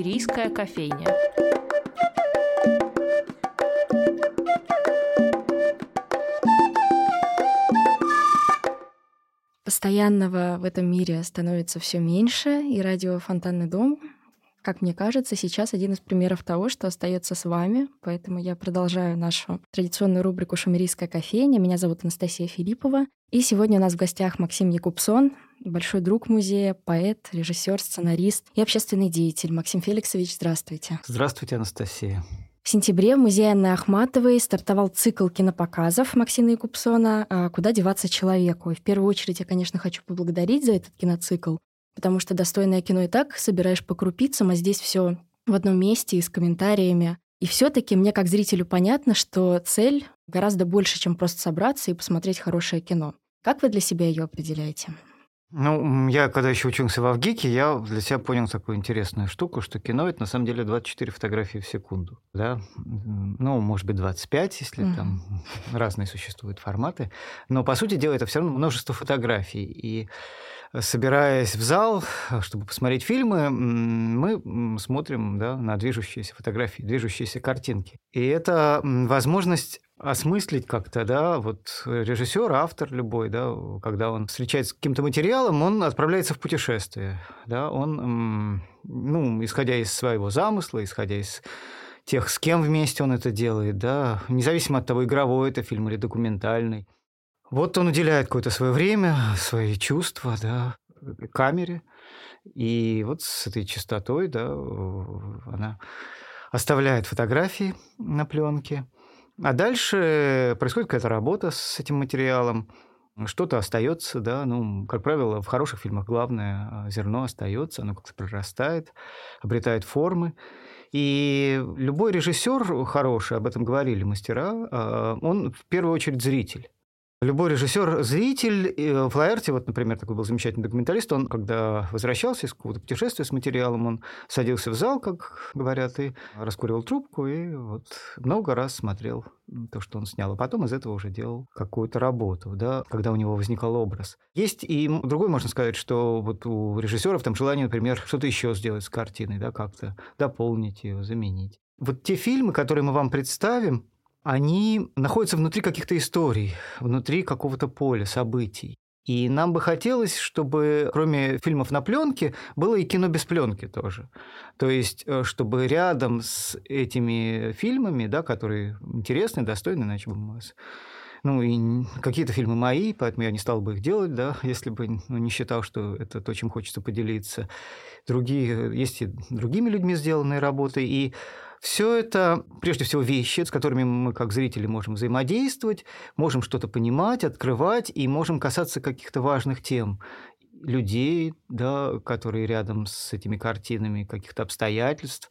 Шумерийская кофейня. Постоянного в этом мире становится все меньше, и радио «Фонтанный дом», как мне кажется, сейчас один из примеров того, что остается с вами. Поэтому я продолжаю нашу традиционную рубрику «Шумерийская кофейня». Меня зовут Анастасия Филиппова. И сегодня у нас в гостях Максим Якубсон, большой друг музея, поэт, режиссер, сценарист и общественный деятель. Максим Феликсович, здравствуйте. Здравствуйте, Анастасия. В сентябре в музее Анны Ахматовой стартовал цикл кинопоказов Максима Якубсона «А «Куда деваться человеку». И в первую очередь я, конечно, хочу поблагодарить за этот киноцикл, потому что достойное кино и так собираешь по крупицам, а здесь все в одном месте и с комментариями. И все-таки мне как зрителю понятно, что цель гораздо больше, чем просто собраться и посмотреть хорошее кино. Как вы для себя ее определяете? Ну, я когда еще учился в Авгике, я для себя понял такую интересную штуку, что кино это на самом деле 24 фотографии в секунду. Да? Ну, может быть, 25, если mm-hmm. там разные существуют форматы. Но, по сути дела, это все равно множество фотографий. И собираясь в зал, чтобы посмотреть фильмы, мы смотрим да, на движущиеся фотографии, движущиеся картинки. И это возможность осмыслить как-то, да, вот режиссер, автор любой, да, когда он встречается с каким-то материалом, он отправляется в путешествие, да, он, ну, исходя из своего замысла, исходя из тех, с кем вместе он это делает, да, независимо от того, игровой это фильм или документальный. Вот он уделяет какое-то свое время, свои чувства, да, камере, и вот с этой частотой, да, она оставляет фотографии на пленке – а дальше происходит какая-то работа с этим материалом, что-то остается, да, ну, как правило, в хороших фильмах главное а, зерно остается, оно как-то прорастает, обретает формы. И любой режиссер хороший, об этом говорили мастера, а, он в первую очередь зритель. Любой режиссер, зритель, в Лаэрте, вот, например, такой был замечательный документалист, он, когда возвращался из какого-то путешествия с материалом, он садился в зал, как говорят, и раскуривал трубку, и вот много раз смотрел то, что он снял, а потом из этого уже делал какую-то работу, да, когда у него возникал образ. Есть и другой, можно сказать, что вот у режиссеров там желание, например, что-то еще сделать с картиной, да, как-то дополнить ее, заменить. Вот те фильмы, которые мы вам представим, они находятся внутри каких-то историй, внутри какого-то поля событий. И нам бы хотелось, чтобы кроме фильмов на пленке было и кино без пленки тоже. То есть, э, чтобы рядом с этими фильмами, да, которые интересны, достойны, иначе бы мы ну, и какие-то фильмы мои, поэтому я не стал бы их делать, да, если бы ну, не считал, что это то, чем хочется поделиться. Другие, есть и другими людьми сделанные работы, и все это, прежде всего, вещи, с которыми мы, как зрители, можем взаимодействовать, можем что-то понимать, открывать и можем касаться каких-то важных тем людей, да, которые рядом с этими картинами, каких-то обстоятельств,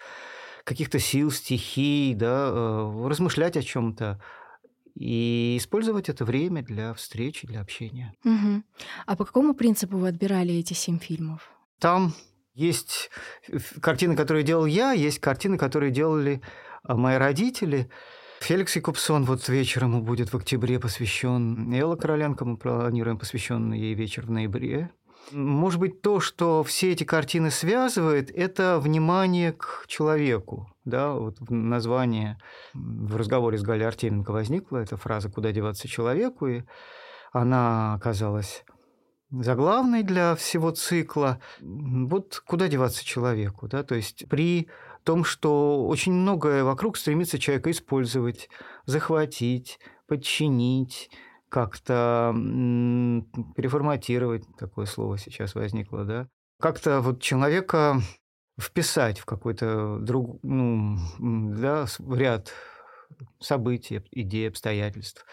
каких-то сил, стихий, да, э, размышлять о чем-то и использовать это время для встречи, для общения. Угу. А по какому принципу вы отбирали эти семь фильмов? Там есть картины, которые делал я, есть картины, которые делали а, мои родители. Феликс Якубсон вот вечером будет в октябре посвящен. Элла Короленко мы планируем посвященный ей вечер в ноябре. Может быть, то, что все эти картины связывает, это внимание к человеку. Да, вот название в разговоре с Галей Артеменко возникла эта фраза «Куда деваться человеку?» и она оказалась заглавной для всего цикла. Вот куда деваться человеку, да, то есть при том, что очень многое вокруг стремится человека использовать, захватить, подчинить, как-то переформатировать, такое слово сейчас возникло, да, как-то вот человека вписать в какой-то друг, ну, да, ряд событий, идей, обстоятельств.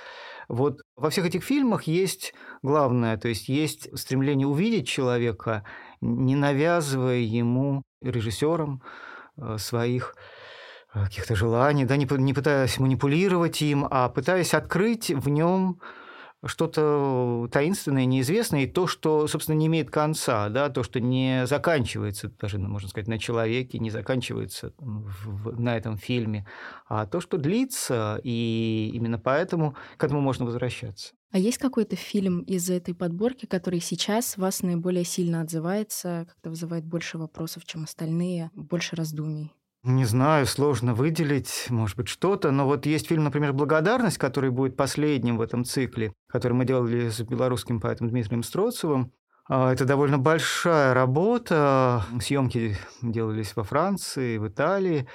Вот во всех этих фильмах есть главное, то есть есть стремление увидеть человека, не навязывая ему режиссером э, своих э, каких-то желаний, да, не, не пытаясь манипулировать им, а пытаясь открыть в нем что-то таинственное, неизвестное, и то, что, собственно, не имеет конца, да, то, что не заканчивается, даже, можно сказать, на человеке, не заканчивается в, на этом фильме, а то, что длится, и именно поэтому к этому можно возвращаться. А есть какой-то фильм из этой подборки, который сейчас вас наиболее сильно отзывается, как-то вызывает больше вопросов, чем остальные, больше раздумий? Не знаю, сложно выделить, может быть, что-то, но вот есть фильм, например, «Благодарность», который будет последним в этом цикле, который мы делали с белорусским поэтом Дмитрием Строцевым. А, это довольно большая работа, съемки делались во Франции, в Италии,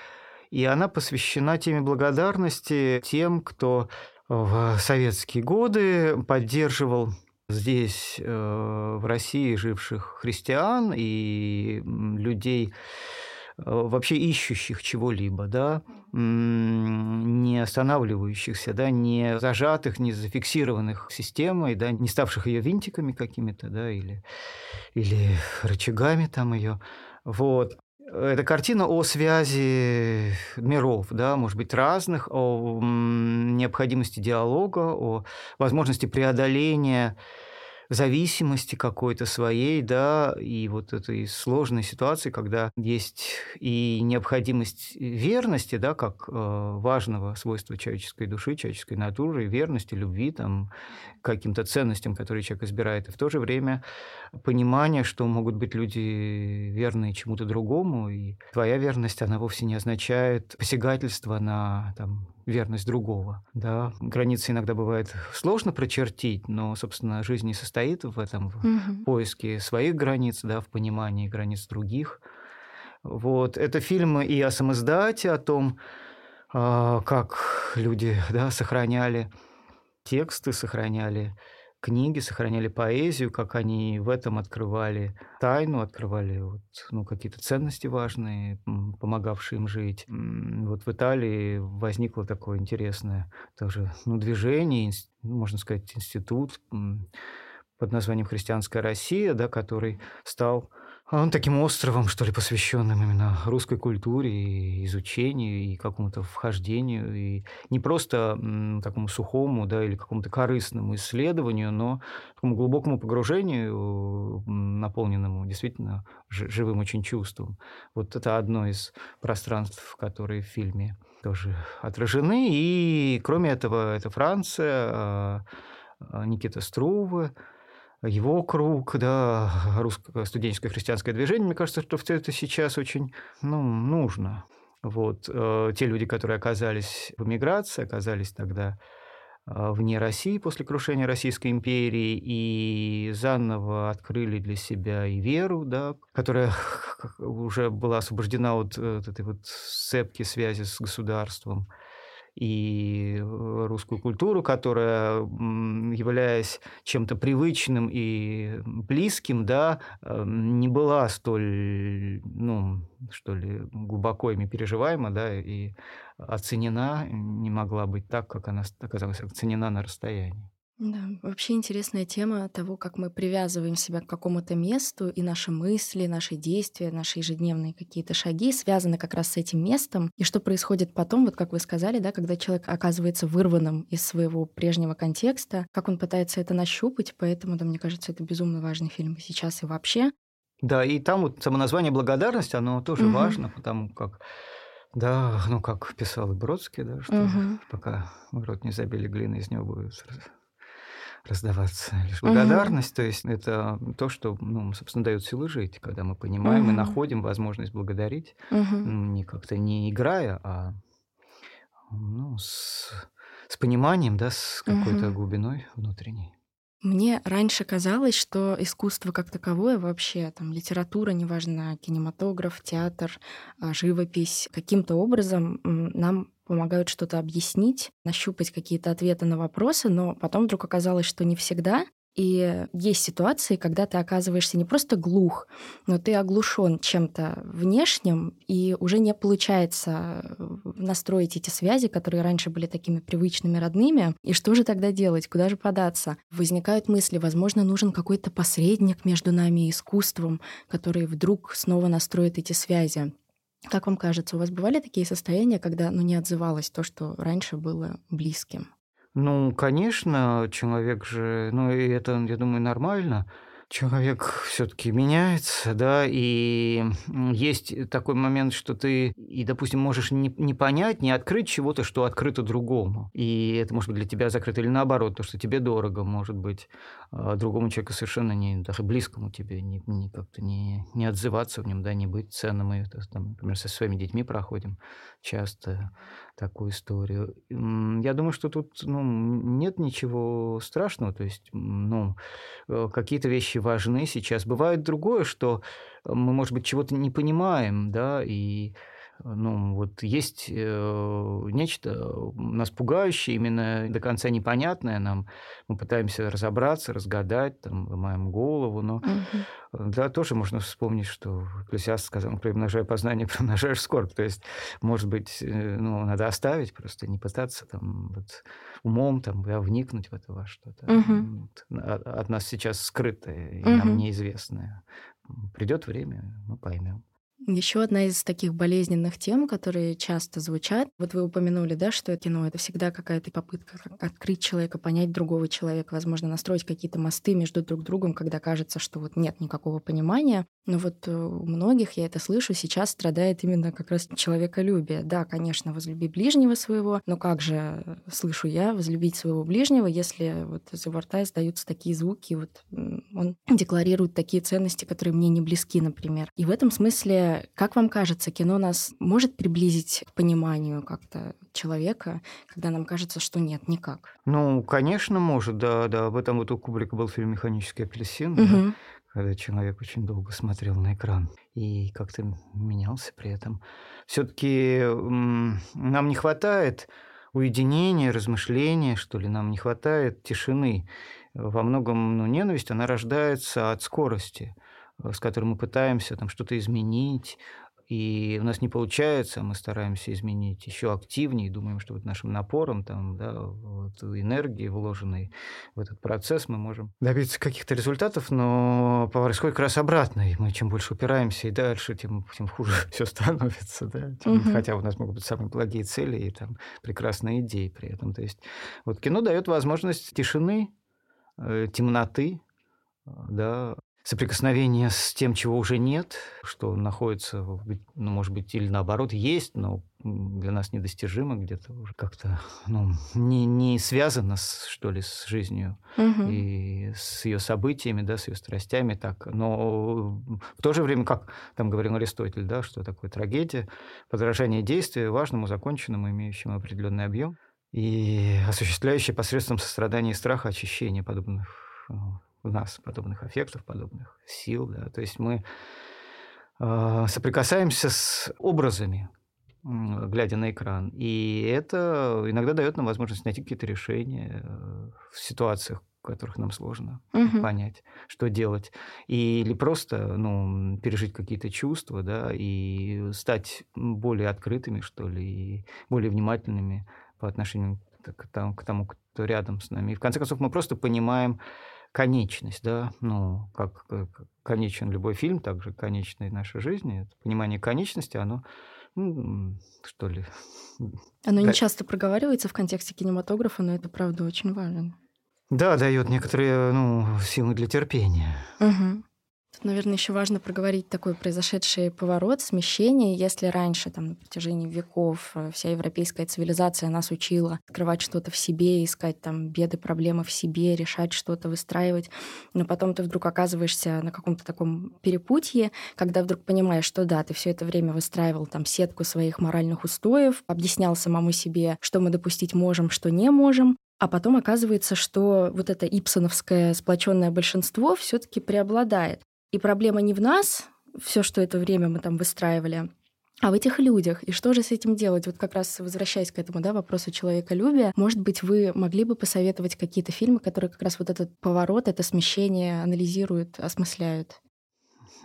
и она посвящена теме благодарности тем, кто в советские годы поддерживал здесь, э, в России, живших христиан и людей, э, вообще ищущих чего-либо, да, не останавливающихся, да, не зажатых, не зафиксированных системой, да, не ставших ее винтиками какими-то, да, или, или рычагами там ее. Вот. Это картина о связи миров, да, может быть, разных, о необходимости диалога, о возможности преодоления зависимости какой-то своей, да, и вот этой сложной ситуации, когда есть и необходимость верности, да, как э, важного свойства человеческой души, человеческой натуры, верности, любви, там, каким-то ценностям, которые человек избирает, и в то же время понимание, что могут быть люди верные чему-то другому, и твоя верность, она вовсе не означает посягательство на там, верность другого. Да? Границы иногда бывает сложно прочертить, но, собственно, жизнь не состоит в этом в угу. поиске своих границ, да, в понимании границ других. Вот. Это фильмы и о самоздате, о том, а, как люди да, сохраняли тексты, сохраняли книги, сохраняли поэзию, как они в этом открывали тайну, открывали вот, ну, какие-то ценности важные, помогавшие им жить. Вот в Италии возникло такое интересное тоже ну, движение, можно сказать, институт под названием «Христианская Россия», да, который стал он таким островом, что ли, посвященным именно русской культуре и изучению, и какому-то вхождению, и не просто такому сухому, да, или какому-то корыстному исследованию, но такому глубокому погружению, наполненному действительно живым очень чувством. Вот это одно из пространств, которые в фильме тоже отражены. И кроме этого, это Франция, а, а, Никита Струве, его круг, да, русское студенческое христианское движение, мне кажется, что все это сейчас очень ну, нужно. Вот. Э, те люди, которые оказались в эмиграции, оказались тогда э, вне России после крушения Российской империи и заново открыли для себя и веру, да, которая уже была освобождена от, э, от этой вот цепки связи с государством и э, русскую культуру, которая, являясь чем-то привычным и близким, да, эм, не была столь, ну, что ли, глубоко ими переживаема, да, и оценена, не могла быть так, как она оказалась оценена на расстоянии. Да, вообще интересная тема того, как мы привязываем себя к какому-то месту, и наши мысли, наши действия, наши ежедневные какие-то шаги связаны как раз с этим местом. И что происходит потом, вот как вы сказали, да, когда человек оказывается вырванным из своего прежнего контекста, как он пытается это нащупать, поэтому, да, мне кажется, это безумно важный фильм сейчас и вообще. Да, и там вот само название «Благодарность», оно тоже угу. важно, потому как да, ну как писал и Бродский, да, что угу. пока в рот не забили глины, из него будет раздаваться лишь благодарность. Угу. То есть это то, что, ну, собственно, дает силы жить, когда мы понимаем угу. и находим возможность благодарить, угу. не как-то не играя, а ну, с, с пониманием, да, с какой-то угу. глубиной внутренней. Мне раньше казалось, что искусство как таковое вообще, там, литература, неважно, кинематограф, театр, а, живопись, каким-то образом нам помогают что-то объяснить, нащупать какие-то ответы на вопросы, но потом вдруг оказалось, что не всегда. И есть ситуации, когда ты оказываешься не просто глух, но ты оглушен чем-то внешним, и уже не получается э, настроить эти связи, которые раньше были такими привычными, родными. И что же тогда делать? Куда же податься? Возникают мысли, возможно, нужен какой-то посредник между нами и искусством, который вдруг снова настроит эти связи. Как вам кажется, у вас бывали такие состояния, когда ну, не отзывалось то, что раньше было близким? Ну, конечно, человек же, ну, и это, я думаю, нормально человек все-таки меняется, да, и есть такой момент, что ты, и, допустим, можешь не, не понять, не открыть чего-то, что открыто другому. И это может быть для тебя закрыто, или наоборот, то, что тебе дорого, может быть, а другому человеку совершенно не, даже близкому тебе, не, не как-то не, не отзываться в нем, да, не быть ценным. Мы, там, например, со своими детьми проходим часто такую историю. Я думаю, что тут ну, нет ничего страшного, то есть ну, э, какие-то вещи важны сейчас. Бывает другое, что мы, может быть, чего-то не понимаем, да, и ну, вот есть э, нечто нас пугающее, именно до конца непонятное нам. Мы пытаемся разобраться, разгадать, там, ломаем голову, но угу. да, тоже можно вспомнить, что Экклесиаст сказал, примножая познание, примножаешь скорбь. То есть, может быть, э, ну, надо оставить, просто не пытаться там вот, умом там, да, вникнуть в это во что-то. Угу. От, от нас сейчас скрытое и угу. нам неизвестное. Придет время, мы поймем. Еще одна из таких болезненных тем, которые часто звучат, вот вы упомянули, да, что кино — это всегда какая-то попытка открыть человека, понять другого человека, возможно, настроить какие-то мосты между друг другом, когда кажется, что вот нет никакого понимания. Но вот э, у многих, я это слышу, сейчас страдает именно как раз человеколюбие. Да, конечно, возлюби ближнего своего, но как же, э, слышу я, возлюбить своего ближнего, если вот из его рта издаются такие звуки, вот он декларирует такие ценности, которые мне не близки, например. И в этом смысле, как вам кажется, кино нас может приблизить к пониманию как-то человека, когда нам кажется, что нет, никак? Ну, конечно, может, да, да. Об этом вот у Кубрика был фильм «Механический апельсин», угу. да, когда человек очень долго смотрел на экран и как-то менялся при этом. Все-таки нам не хватает уединения, размышления, что ли, нам не хватает тишины. Во многом ну, ненависть, она рождается от скорости, с которой мы пытаемся там что-то изменить, и у нас не получается, мы стараемся изменить еще активнее, думаем, что вот нашим напором, там, да, вот энергии, вложенной в этот процесс, мы можем добиться каких-то результатов, но происходит как раз обратно, и мы чем больше упираемся и дальше, тем, тем хуже все становится, да, тем, угу. хотя у нас могут быть самые благие цели и там прекрасные идеи при этом. То есть вот кино дает возможность тишины, э, темноты, да, соприкосновение с тем, чего уже нет, что находится, ну, может быть, или наоборот, есть, но для нас недостижимо где-то уже как-то ну, не, не связано, с, что ли, с жизнью угу. и с ее событиями, да, с ее страстями. Так. Но в то же время, как там говорил Аристотель, да, что такое трагедия, подражание действия важному, законченному, имеющему определенный объем и осуществляющее посредством сострадания и страха очищение подобных у нас подобных аффектов, подобных сил. Да. То есть мы э, соприкасаемся с образами, глядя на экран. И это иногда дает нам возможность найти какие-то решения э, в ситуациях, в которых нам сложно угу. понять, что делать. Или просто ну, пережить какие-то чувства, да, и стать более открытыми, что ли, и более внимательными по отношению к тому, к тому, кто рядом с нами. И в конце концов мы просто понимаем, конечность, да, ну, как, как конечен любой фильм, так же конечна и наша жизнь. Это понимание конечности, оно, ну, что ли... Оно не часто проговаривается в контексте кинематографа, но это, правда, очень важно. Да, дает некоторые ну, силы для терпения. Угу. Тут, наверное, еще важно проговорить такой произошедший поворот, смещение. Если раньше, там, на протяжении веков, э, вся европейская цивилизация нас учила открывать что-то в себе, искать там беды, проблемы в себе, решать что-то, выстраивать, но потом ты вдруг оказываешься на каком-то таком перепутье, когда вдруг понимаешь, что да, ты все это время выстраивал там сетку своих моральных устоев, объяснял самому себе, что мы допустить можем, что не можем, а потом оказывается, что вот это ипсоновское сплоченное большинство все-таки преобладает. И проблема не в нас, все, что это время мы там выстраивали, а в этих людях. И что же с этим делать? Вот как раз возвращаясь к этому да, вопросу человеколюбия, может быть, вы могли бы посоветовать какие-то фильмы, которые как раз вот этот поворот, это смещение анализируют, осмысляют?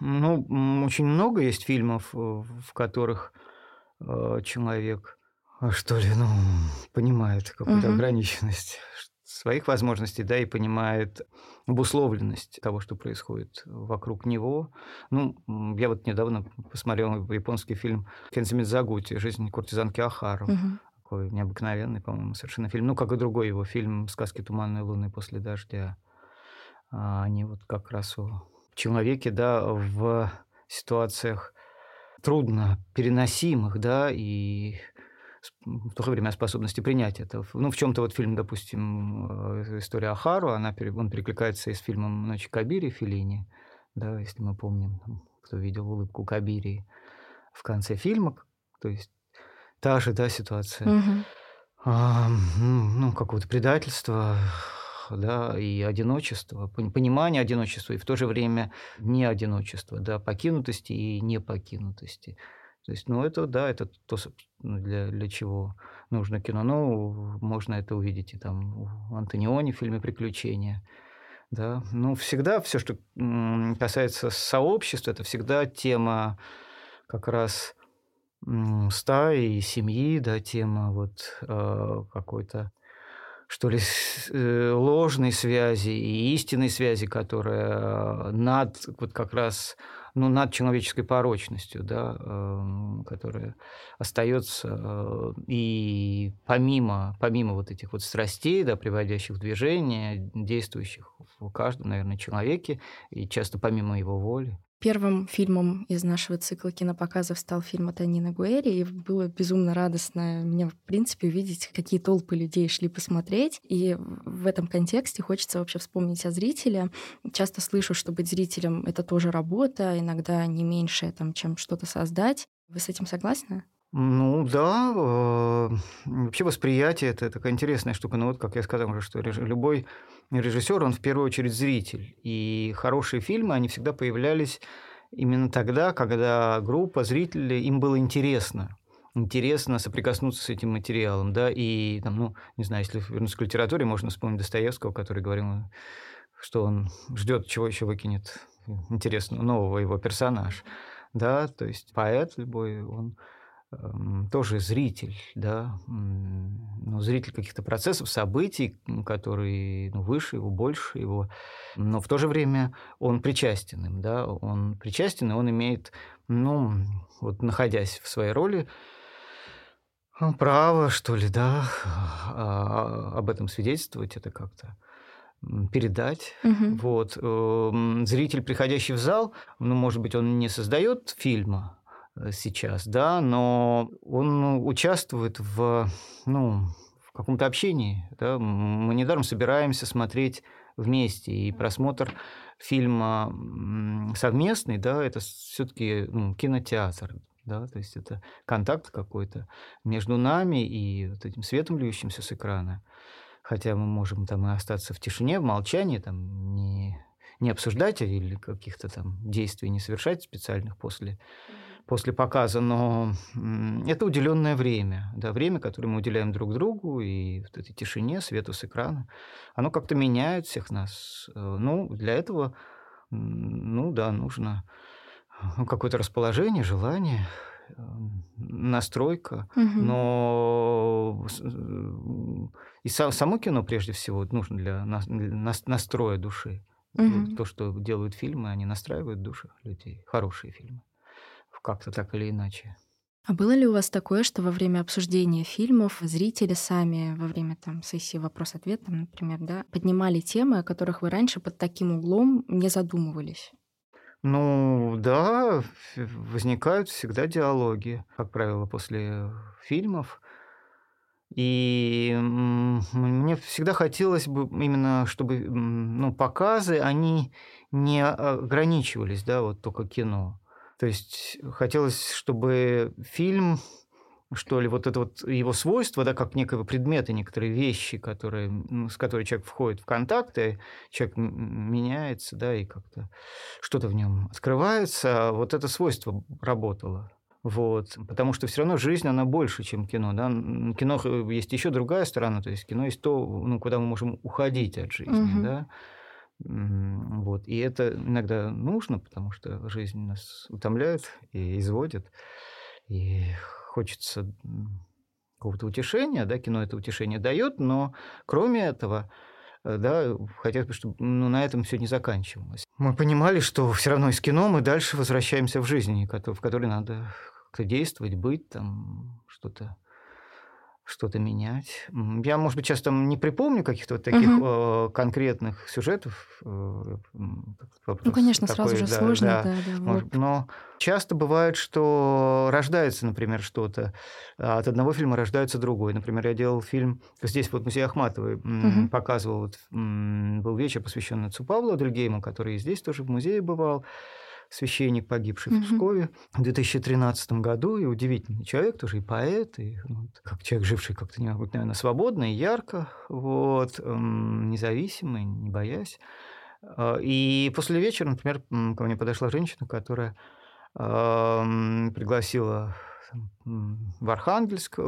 Ну, очень много есть фильмов, э, в которых э, человек, э, что ли, ну, понимает какую-то угу. ограниченность своих возможностей, да, и понимает обусловленность того, что происходит вокруг него. Ну, я вот недавно посмотрел японский фильм Кензи Мидзагути «Жизнь куртизанки Ахару». Угу Такой необыкновенный, по-моему, совершенно фильм. Ну, как и другой его фильм «Сказки туманной луны после дождя». А они вот как раз о человеке, да, в ситуациях трудно переносимых, да, и в то же время способности принять это. Ну, в чем-то вот фильм, допустим, э, «История Ахару», она, он перекликается и с фильмом «Ночь Кабири» Филини, да, если мы помним, кто видел улыбку Кабири в конце фильма, то есть та же, да, ситуация. Угу. А, ну, какого-то предательства, да, и одиночество, понимание одиночества, и в то же время не одиночество, да, покинутости и непокинутости. То есть, ну, это, да, это то, для, для чего нужно кино. Ну, можно это увидеть и там в Антониони в фильме «Приключения». Да, ну, всегда все, что касается сообщества, это всегда тема как раз стаи и семьи, да, тема вот э, какой-то что ли, э, ложной связи и истинной связи, которая над вот как раз ну, над человеческой порочностью, да, эм, которая остается э, и помимо, помимо вот этих вот страстей, да, приводящих в движение, действующих в каждом, наверное, человеке, и часто помимо его воли. Первым фильмом из нашего цикла кинопоказов стал фильм от Анины Гуэри, и было безумно радостно мне, в принципе, увидеть, какие толпы людей шли посмотреть. И в этом контексте хочется вообще вспомнить о зрителе. Часто слышу, что быть зрителем — это тоже работа, иногда не меньше, там, чем что-то создать. Вы с этим согласны? Ну да, э, вообще восприятие это такая интересная штука. Ну вот, как я сказал уже, что любой режиссер, он в первую очередь зритель. И хорошие фильмы, они всегда появлялись именно тогда, когда группа зрителей, им было интересно интересно соприкоснуться с этим материалом, да, и там, ну, не знаю, если вернуться к литературе, можно вспомнить Достоевского, который говорил, что он ждет, чего еще выкинет интересного нового его персонаж, да, то есть поэт любой, он тоже зритель, да, ну, зритель каких-то процессов, событий, которые ну, выше его, больше его, но в то же время он причастен им, да, он причастен, и он имеет, ну, вот находясь в своей роли, право, что ли, да, а, об этом свидетельствовать, это как-то передать. Угу. Вот. Эм, зритель, приходящий в зал, ну, может быть, он не создает фильма, Э, сейчас, да, но он участвует в, ну, в каком-то общении. Да? Мы недаром собираемся смотреть вместе, и просмотр фильма совместный, да, это все-таки ну, кинотеатр, да, то есть это контакт какой-то между нами и вот этим светом, льющимся с экрана. Хотя мы можем там и остаться в тишине, в молчании, там не, не обсуждать или каких-то там действий не совершать специальных после после показа, но это уделенное время, да, время, которое мы уделяем друг другу, и вот этой тишине, свету с экрана, оно как-то меняет всех нас. Э, ну, для этого, ну да, нужно ну, какое-то расположение, желание, э, настройка, угу. но э, и само кино прежде всего нужно для настроя души. Угу. То, что делают фильмы, они настраивают души людей, хорошие фильмы как-то так или иначе. А было ли у вас такое, что во время обсуждения фильмов зрители сами во время там сессии вопрос-ответ, например, да, поднимали темы, о которых вы раньше под таким углом не задумывались? Ну да, возникают всегда диалоги, как правило, после фильмов. И мне всегда хотелось бы именно, чтобы ну, показы, они не ограничивались, да, вот только кино. То есть хотелось, чтобы фильм, что ли, вот это вот его свойство, да, как некого предмета, некоторые вещи, которые, с которыми человек входит в контакты, человек меняется, да, и как-то что-то в нем открывается, а вот это свойство работало. Вот. Потому что все равно жизнь, она больше, чем кино. Да? Кино есть еще другая сторона, то есть кино есть то, ну, куда мы можем уходить от жизни. Угу. Да? Вот. И это иногда нужно, потому что жизнь нас утомляет и изводит. И хочется какого-то утешения, да, кино это утешение дает, но кроме этого, э, да, хотелось бы, чтобы ну, на этом все не заканчивалось. Мы понимали, что все равно из кино мы дальше возвращаемся в жизнь, в которой надо как-то действовать, быть, там, что-то что-то менять. Я, может быть, сейчас там не припомню каких-то вот таких угу. конкретных сюжетов. Э, ну, конечно, такой, сразу же да, сложно, да, да, да может, но часто бывает, что рождается, например, что-то, а от одного фильма рождается другой. Например, я делал фильм, здесь вот музей Ахматовой угу. показывал, вот, был вечер, посвященный отцу Павлу Адельгейму, который и здесь тоже в музее бывал священник, погибший mm-hmm. в Пскове в 2013 году, и удивительный человек, тоже и поэт, и вот, как человек, живший как-то необыкновенно свободно и ярко, вот, эм, независимый, не боясь. А, и после вечера, например, ко мне подошла женщина, которая э, пригласила в Архангельск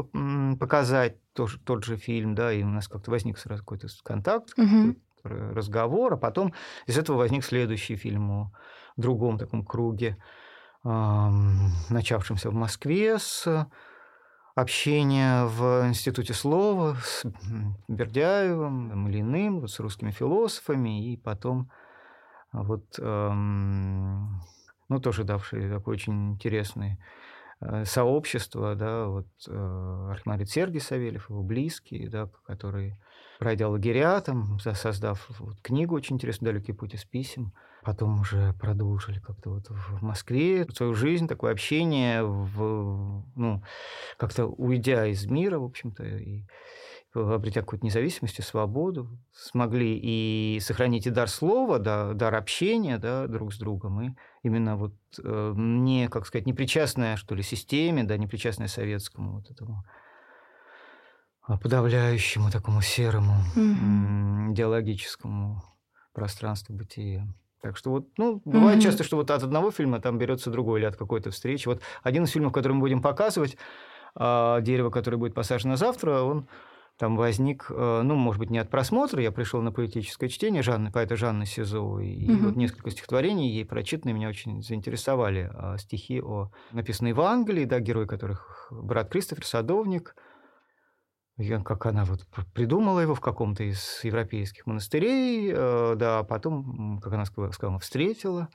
показать тоже, тот же фильм, да, и у нас как-то возник сразу какой-то контакт, угу. разговор, а потом из этого возник следующий фильм о другом таком круге, начавшемся в Москве с общения в Институте слова с Бердяевым, Ильиным, вот с русскими философами, и потом вот, ну, тоже давшие такое очень интересное э, сообщество, да, вот э, архимандрит Сергий Савельев, его близкие, да, которые, пройдя лагеря, там, создав вот книгу очень интересную «Далекий путь из писем», Потом уже продолжили как-то вот в Москве свою жизнь, такое общение, в, ну, как-то уйдя из мира, в общем-то, и обретя какую-то независимость и свободу, смогли и сохранить и дар слова, да, дар общения да, друг с другом, и именно вот э, не, как сказать, непричастная, что ли, системе, да, непричастная советскому вот этому а, подавляющему такому серому mm-hmm. идеологическому пространству бытия. Так что вот, ну, бывает mm-hmm. часто, что вот от одного фильма там берется другой или от какой-то встречи. Вот один из фильмов, который мы будем показывать, а, «Дерево, которое будет посажено завтра», он там возник, э, ну, может быть, не от просмотра, я пришел на поэтическое чтение Жанны, поэта Жанны Сизовой, и угу. вот несколько стихотворений ей прочитанные меня очень заинтересовали. А, стихи, о, написанные в Англии, да, герой которых брат Кристофер, садовник – как она вот придумала его в каком-то из европейских монастырей, э, да, а потом, как она сказала, встретила,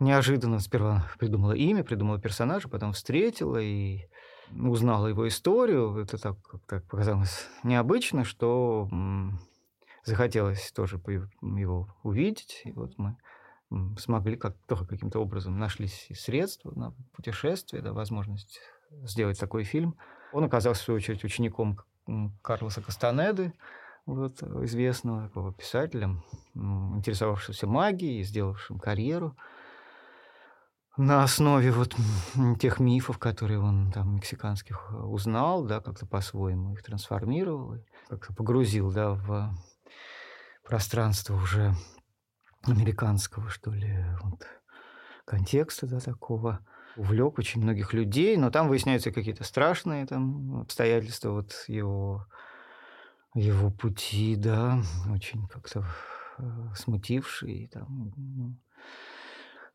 неожиданно сперва придумала имя, придумала персонажа, потом встретила и узнала его историю. Это так, так показалось необычно, что захотелось тоже его увидеть. И вот мы смогли как тоже каким-то образом нашлись средства на путешествие, да, возможность сделать такой фильм. Он оказался, в свою очередь, учеником Карлоса Кастанеды, вот, известного такого писателя, интересовавшегося магией, сделавшим карьеру на основе вот тех мифов, которые он там мексиканских узнал, да, как-то по-своему их трансформировал, как-то погрузил, да, в пространство уже американского, что ли, вот, контекста, да, такого увлек очень многих людей, но там выясняются какие-то страшные там обстоятельства вот его, его пути, да, очень как-то э, смутившие, там, ну,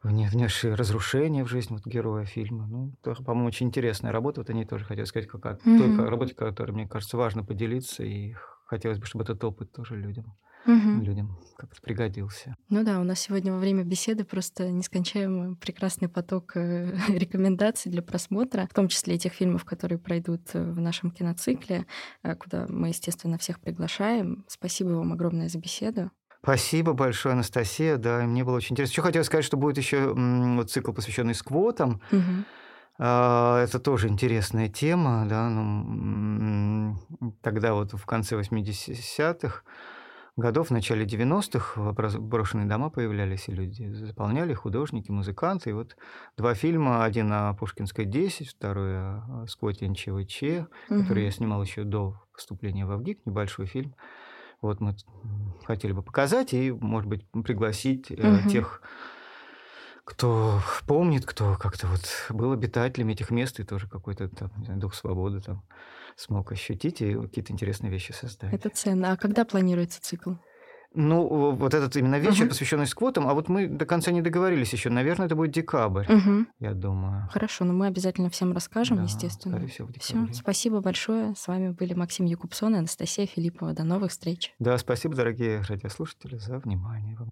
внесшие разрушения в жизнь вот героя фильма. Ну, тоже, по-моему, очень интересная работа. Вот о ней тоже хотел сказать, как о mm-hmm. той работе, которой, мне кажется, важно поделиться, и хотелось бы, чтобы этот опыт тоже людям угу. людям как-то пригодился. Ну да, у нас сегодня во время беседы просто нескончаемый прекрасный поток э, рекомендаций для просмотра, в том числе и тех фильмов, которые пройдут э, в нашем киноцикле, э, куда мы, естественно, всех приглашаем. Спасибо вам огромное за беседу. Спасибо большое, Анастасия. Да, мне было очень интересно. Еще хотел сказать, что будет еще вот цикл, посвященный сквотам. Угу. Это тоже интересная тема, да. Ну, тогда вот в конце 80-х годов, в начале 90-х брошенные дома появлялись, и люди заполняли, художники, музыканты. И вот два фильма, один о Пушкинской 10, второй о Скотте НЧВЧ, угу. который я снимал еще до поступления в Авгик, небольшой фильм. Вот мы хотели бы показать и, может быть, пригласить угу. тех кто помнит, кто как-то вот был обитателем этих мест и тоже какой-то там, не знаю, дух свободы там смог ощутить и какие-то интересные вещи создать. Это ценно. А когда планируется цикл? Ну, вот этот именно вечер, uh-huh. посвященный сквотам, а вот мы до конца не договорились еще. Наверное, это будет декабрь, uh-huh. я думаю. Хорошо, но мы обязательно всем расскажем, да, естественно. Всего, Все, спасибо большое. С вами были Максим Якубсон и Анастасия Филиппова. До новых встреч. Да, спасибо, дорогие радиослушатели, за внимание вам.